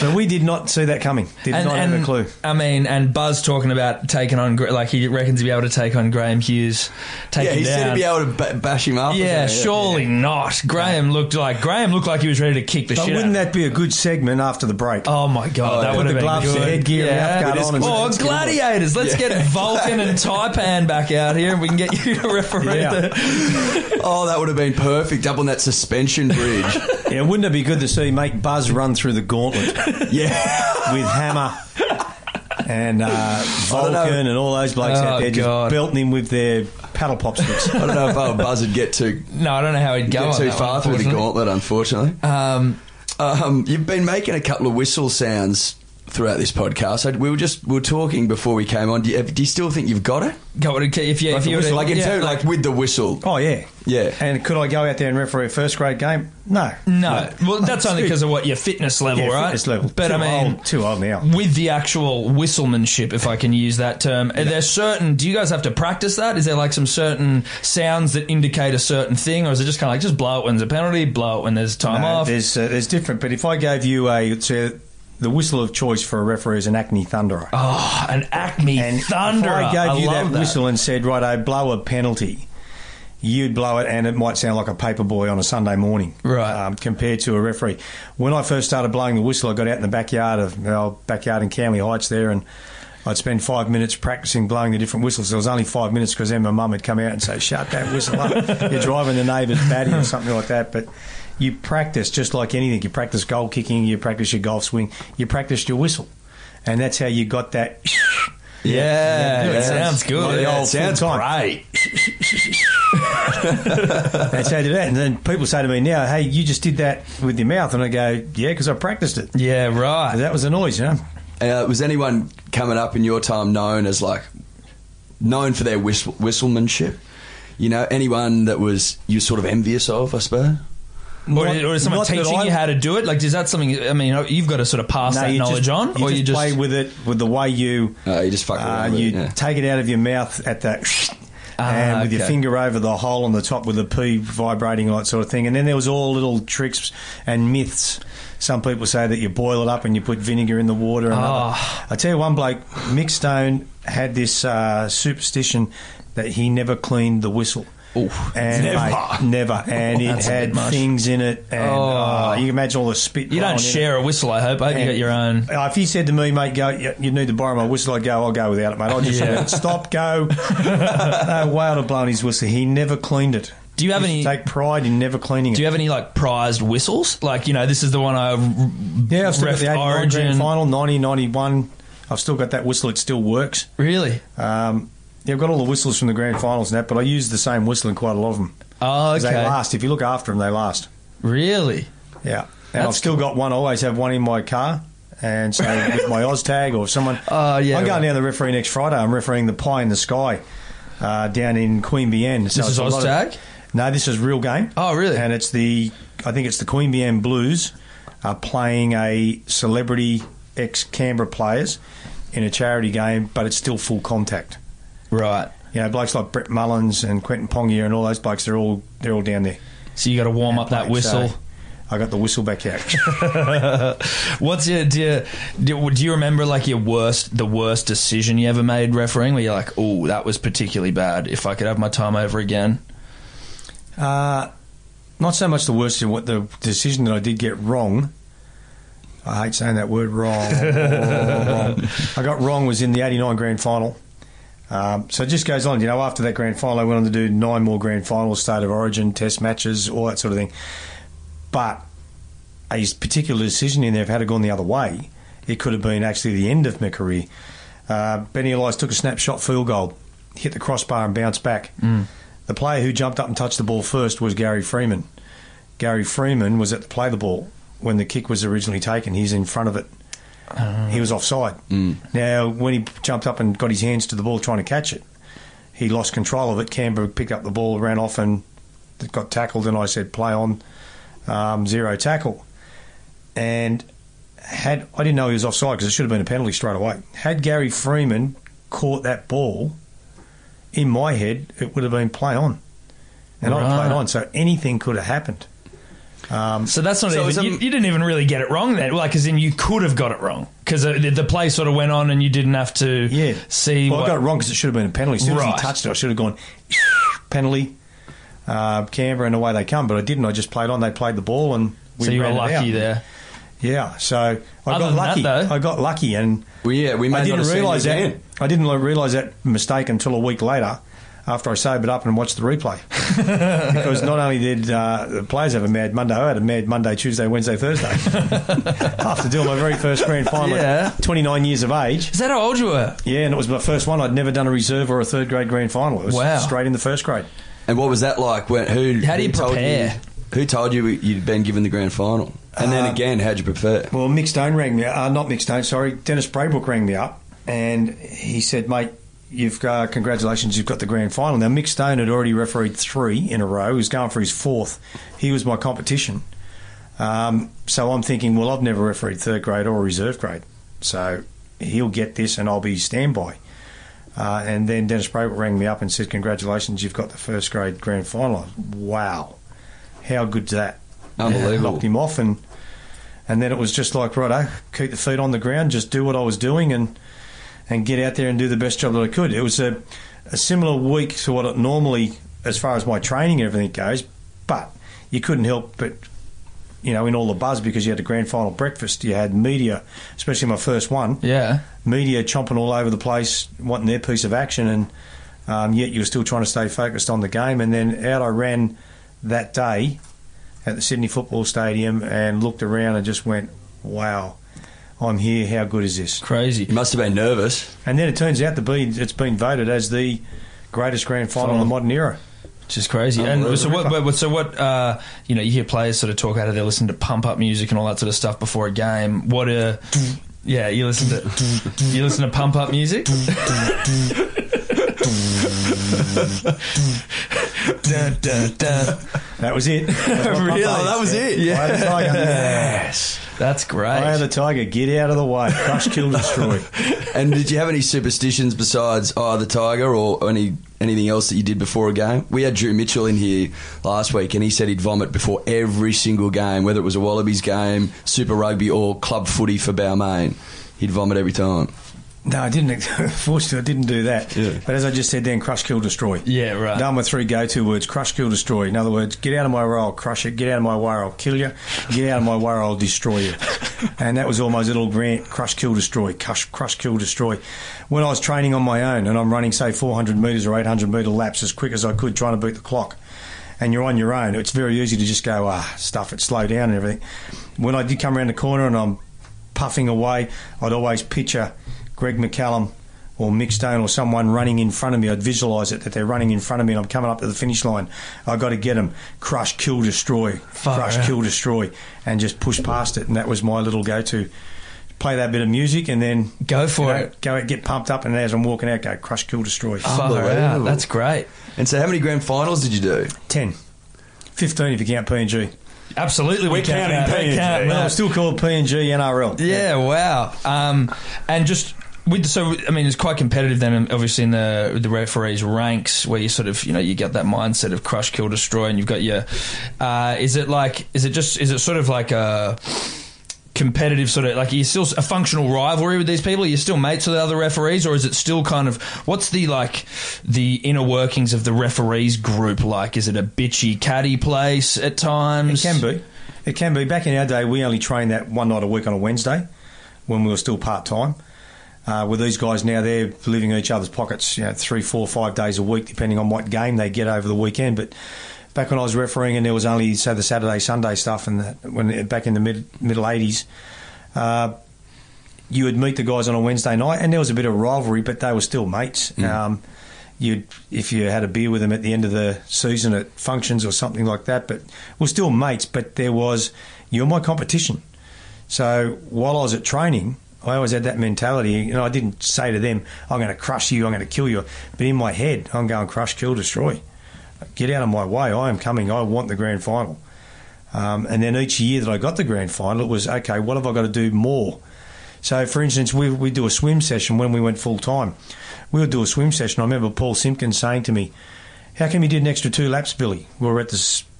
But we did not see that coming. Did and, not have a clue. I mean, and Buzz talking about taking on, Gra- like he reckons he'd be able to take on Graham Hughes, take Yeah, him he down. said he'd be able to ba- bash him up. yeah, something, surely not. Graham looked like Graham looked like he was ready to kick the But shit. wouldn't out. that be a good segment after the break? Oh my god, Oh, that yeah. would have Put the been gloves, the good. headgear, the outguard on and- or Let's get on. gladiators. Let's get Vulcan and Taipan back out here, and we can get you to referee Yeah. the. Oh, that would have been perfect up on that suspension bridge. Yeah, wouldn't it be good to see make Buzz run through the gauntlet yeah. with Hammer and uh. Vulcan and all those blokes Oh, out there just God. belting him with their paddle pop sticks. I don't know if our Buzz would get too No, I don't know how he'd go get too far one, through the gauntlet, unfortunately. Um, Um, you've been making a couple of whistle sounds throughout this podcast. We were just we were talking before we came on. Do you, do you still think you've got it? if you Like, if you whistle, like, yeah, terms- like with the whistle. Oh yeah, Yeah. And could I go out there and referee a first grade game? No, No, well, that's only because of what your fitness level, Yeah, right? fitness level. But Too I mean, old- too old now. With the actual whistlemanship, if I can use that term, are there certain? Do you guys have to practice that? Is there like some certain sounds that indicate a certain thing, or is it just kind of like just blow it when there's a penalty, blow it when there's time No, off? There's uh, there's different. But if I gave you a so the whistle of choice for a referee is an Acme Thunderer. Oh, an Acme And Thunder! if I gave you love that, whistle and said, right, I blow a penalty, you'd blow it and it might sound like a paper boy on a Sunday morning. Right. Um, compared to a referee. When I first started blowing the whistle, I got out in the backyard of our backyard in Canley Heights there and I'd spend five minutes practicing blowing the different whistles. It was only five minutes because then my mum would come out and say, shut that whistle up. You're driving the neighbour's batty or something like that. But you practice just like anything. You practice goal kicking, you practice your golf swing, you practice your whistle. And that's how you got that Yeah, Yeah, it sounds good. the Yeah, old it sounds full time. great. That's how I do that. And then people say to me now, hey, you just did that with your mouth. And I go, yeah, because I practiced it. Yeah, right. That was a noise, you know. Uh, was anyone coming up in your time known as like known for their whistle, whistlemanship? You know, anyone that was you sort of envious of, I suppose. Or, Not- or is someone teaching you how to do it? Like, is that something? I mean, you've got to sort of pass that you knowledge just, on, you or just you just play with it with the way you Uh, you just fuck uh, around with you it, yeah. take it out of your mouth at that. Ah, and with your finger over the hole on the top with the P vibrating and that sort of thing. And then there was all little tricks and myths. Some people say that you boil it up and you put vinegar in the water. And other- Ah. I tell you, one bloke, Mick Stone, had this uh, superstition that he never cleaned the whistle. And Never. mate, never, and it That's a bit had things in it, and Oh. uh, you can imagine all the spit. you don't share a whistle. I hope. I hope you got your own. If he said to me, mate, go, you, you need to borrow my whistle, I'd go, I'll go without it, mate. I'll just Yeah. stop, go. no way I'd have blown his whistle. He never cleaned it. Do you have to any? Take pride in never cleaning it. Do you have any like prized whistles? Like you know, this is the one I yeah, I've still got the Origin. grand final, 1991. I've still got that whistle. It still works. Really? Um, yeah, I've got all the whistles from the grand finals and that, but I use the same whistle in quite a lot of them. Oh, okay. They last. If you look after them, they last. Really? Yeah. And That's I've still got one. I always have one in my car. And so with my Oztag or someone. Oh, yeah, I'm going right. down the referee next Friday. I'm refereeing the Pie in the Sky uh, down in Queen Queanbeyan. So This is lot of- Oztag? no, this is real game. Oh, really? And it's the, I think it's the Queen Queanbeyan Blues are playing a celebrity ex Canberra players in a charity game, but it's still full contact. Right. You know, blokes like Brett Mullins and Quentin Pongia and all those blokes, they're all they're all down there. So you got to warm up that whistle. so- I got the whistle back out. What's your do you, do, do you remember like your worst the worst decision you ever made refereeing where you're like, oh, that was particularly bad. If I could have my time over again. Uh, not so much the worst of what the decision that I did get wrong. I hate saying that word wrong. wrong. I got wrong was in the 89 grand final. Um, so it just goes on. You know, after that grand final, I went on to do nine more grand finals, state of origin, test matches, all that sort of thing. But a particular decision in there, if it had gone the other way, it could have been actually the end of my career. Uh, Benny Elias took a snapshot field goal, hit the crossbar and bounced back. The player who jumped up and touched the ball first was Gary Freeman. Gary Freeman was at the play the ball when the kick was originally taken. He's in front of it. He was offside. Now, when he jumped up and got his hands to the ball trying to catch it, he lost control of it. Canberra picked up the ball, ran off, and got tackled. And I said, "Play on, um, zero tackle." And had I didn't know he was offside because it should have been a penalty straight away. Had Gary Freeman caught that ball, in my head, it would have been play on, and I played on. So anything could have happened. So that's not So even is it- you, you didn't even really get it wrong then. Like, as in you could have got it wrong because the, the play sort of went on and you didn't have to Yeah. see. Well, what, I got it wrong because it should have been a penalty. As soon as he touched it, I should have gone penalty, uh, Canberra, and away they come. But I didn't. I just played on. They played the ball, and we so you were ran it lucky out. there. Yeah. So I Other got than that, lucky. though- I got lucky, and Well, yeah, we I didn't realise that. I didn't realise that mistake until a week later. After I sobered up and watched the replay, because not only did uh, the players have a mad Monday, I had a mad Monday, Tuesday, Wednesday, Thursday. After doing my very first grand final, Yeah. at 29 years of age, Is that how old you were? yeah, and it was my first one. I'd never done a reserve or a third grade grand final. It was Wow. straight in the first grade. And what was that like? When, who? How do you who told prepare? You, who told you you'd been given the grand final? And then Uh, again, how'd you prepare? Well, Mick Stone rang me. Uh, not Mick Stone, sorry. Dennis Braybrook rang me up, and he said, "Mate, you've got congratulations. You've got the grand final." Now, Mick Stone had already refereed three in a row. He was going for his fourth. He was my competition. Um, so I'm thinking, well, I've never refereed third grade or reserve grade, so he'll get this, and I'll be standby. Uh, and then Dennis Braybrook rang me up and said, "Congratulations, you've got the first grade grand final." Wow, how good's that? Unbelievable. knocked him off, and and then it was just like righto, keep the feet on the ground, just do what I was doing, and and get out there and do the best job that I could. It was a, a similar week to what it normally, as far as my training and everything goes, but you couldn't help but. You know, in all the buzz because you had a grand final breakfast, you had media, especially my first one Yeah. media chomping all over the place, wanting their piece of action, and um, yet you were still trying to stay focused on the game. And then out I ran that day at the Sydney Football Stadium and looked around and just went, "Wow, I'm here. How good is this?" Crazy. You must have been nervous. And then it turns out to be it's been voted as the greatest grand final in the modern era. Which is crazy. And so what? But, so what? Uh, you know, you hear players sort of talk out of they listen to pump up music and all that sort of stuff before a game. What? Uh, yeah, you listen to you listen to pump up music. That was it. That was my Really? pump. That was it? Yeah. I had the tiger. Yes, that's great. I had the tiger. Get out of the way. Crush, kill, destroy. And did you have any superstitions besides oh the tiger or any anything else that you did before a game? We had Drew Mitchell in here last week, and he said he'd vomit before every single game, whether it was a Wallabies game, Super Rugby, or club footy for Balmain. He'd vomit every time. No, I didn't. Fortunately, I didn't do that. Yeah. But as I just said, then crush, kill, destroy. Yeah, right. Done with three go-to words: crush, kill, destroy. In other words, get out of my way, I'll crush it. Get out of my way, I'll kill you. Get out of my way, I'll destroy you. and that was all my little grant: crush, kill, destroy. Crush, crush, kill, destroy. When I was training on my own and I'm running, say, 400 metres or 800 metre laps as quick as I could, trying to beat the clock. And you're on your own. It's very easy to just go, ah, stuff it, slow down and everything. When I did come around the corner and I'm puffing away, I'd always picture Greg McCallum or Mick Stone or someone running in front of me. I'd visualise it that they're running in front of me and I'm coming up to the finish line. I've got to get them. Crush, kill, destroy. Far Crush, out. kill, destroy. And just push past it. And that was my little go to. Play that bit of music and then Go for you know, it. Go get pumped up, and as I'm walking out, go crush, kill, destroy. Far out. That's great. And so, how many grand finals did you do? 10. 15 if you count PNG. Absolutely, we count. We count. Well, I'm still called PNG NRL. Yeah, wow. Um, and just with so I mean, it's quite competitive. Then, obviously, in the the referees ranks, where you sort of you know you get that mindset of crush, kill, destroy, and you've got your. Uh, is it like? Is it just? Is it sort of like a competitive sort of like are you still a functional rivalry with these people? Are you still mates with the other referees, or is it still kind of what's the like the inner workings of the referees group like? Is it a bitchy caddy place at times? It can be. It can be. Back in our day, we only trained that one night a week on a Wednesday when we were still part time. Uh, with these guys now, they're living in each other's pockets, you know, three, four, five days a week, depending on what game they get over the weekend. But back when I was refereeing, and there was only say the Saturday, Sunday stuff, and the, when back in the mid middle eighties, uh, you would meet the guys on a Wednesday night, and there was a bit of rivalry, but they were still mates. Um, you'd if you had a beer with them at the end of the season at functions or something like that, but we're still mates. But there was you're my competition. So while I was at training, I always had that mentality. You know, I didn't say to them, "I'm going to crush you, I'm going to kill you," but in my head, I'm going crush, kill, destroy. Get out of my way. I am coming. I want the grand final. Um, and then each year that I got the grand final, it was okay. What have I got to do more? So, for instance, we we do a swim session when we went full time. We would do a swim session. I remember Paul Simpkins saying to me, "How come you did an extra two laps, Billy?" We were at the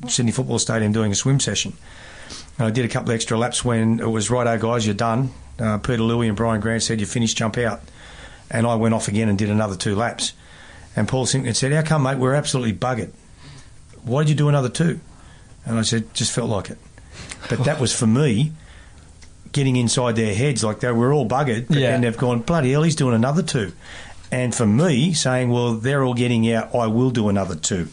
Sydney Football Stadium doing a swim session. And I did a couple of extra laps when it was right, oh guys, you're done. Uh, Peter Louie and Brian Grant said, "You finished, jump out." And I went off again and did another two laps. And Paul Simpkins said, "How come, mate? We're absolutely buggered. Why did you do another two? And I said, "Just felt like it." But that was for me getting inside their heads, like they were all buggered, but Yeah. then they've gone, "Bloody hell, he's doing another two. And for me, saying, "Well, they're all getting out. I will do another two.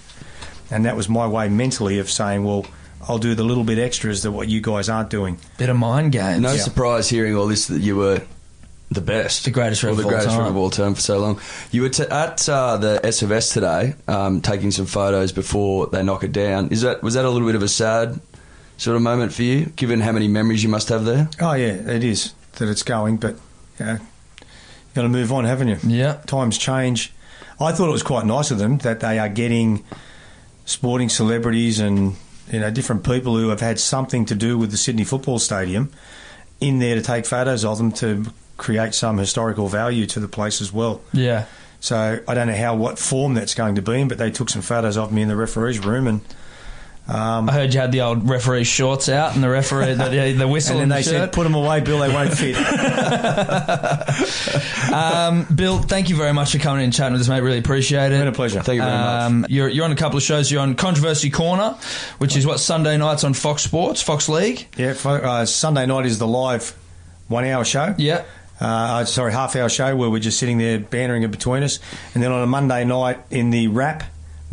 And that was my way mentally of saying, "Well." I'll do the little bit extras that what you guys aren't doing. Bit of mind games. No Yeah. surprise hearing all this that you were the best, The greatest or the greatest time. ref of all time for so long. You were t- at uh, the SFS today, um, taking some photos before they knock it down. Is that was that a little bit of a sad sort of moment for you, given how many memories you must have there? Oh yeah, it is that it's going, but you know, you got to move on, haven't you? Yeah. Times change. I thought it was quite nice of them that they are getting sporting celebrities and you know different people who have had something to do with the Sydney Football Stadium in there to take photos of them to create some historical value to the place as well. Yeah. So I don't know how what form that's going to be in, but they took some photos of me in the referee's room and. Um, I heard you had the old referee shorts out and the referee the, the, the whistle and then they the said, "Put them away, Bill. They won't fit." Um, Bill, thank you very much for coming in and chatting with us, mate. Really appreciate it. Been a pleasure. Thank you very much. Um, you're, you're on a couple of shows. You're on Controversy Corner, which is what Sunday nights on Fox Sports, Fox League. Yeah, uh, Sunday night is the live one-hour show. Yeah. Uh, sorry, half-hour show where we're just sitting there bantering it between us, and then on a Monday night in the wrap,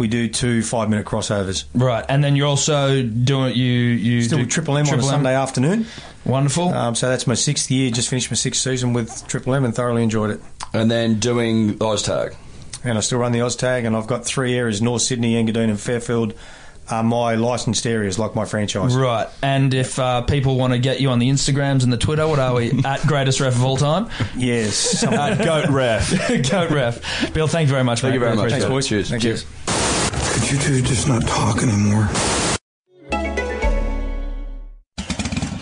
we do two five-minute crossovers. Right, and then you're also doing you you Still do with Triple M on a Sunday afternoon. Wonderful. Um, so that's my sixth year. Just finished my sixth season with Triple M and thoroughly enjoyed it. And then doing OzTag. And I still run the OzTag, and I've got three areas: North Sydney, Engadine, and Fairfield. Are my licensed areas, like my franchise. Right, and if uh, people want to get you on the Instagrams and the Twitter, what are we at greatest ref of all time? Yes. something like that. Goat Ref, Goat Ref. Bill, thank you very much. Thank mate. you very Really much. appreciate Thanks, boys. Cheers. Thank Cheers. you. Could you two just not talk anymore?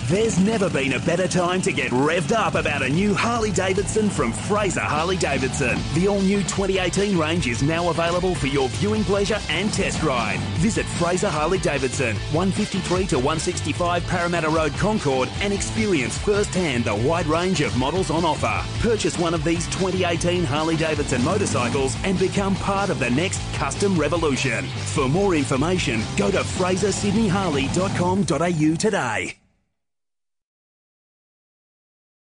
There's never been a better time to get revved up about a new Harley Davidson from Fraser Harley Davidson. The all new 2018 range is now available for your viewing pleasure and test ride. Visit Fraser Harley Davidson, 153 to 165 Parramatta Road, Concord, and experience firsthand the wide range of models on offer. Purchase one of these 2018 Harley Davidson motorcycles and become part of the next custom revolution. For more information, go to frasersydneyharley.com.au today.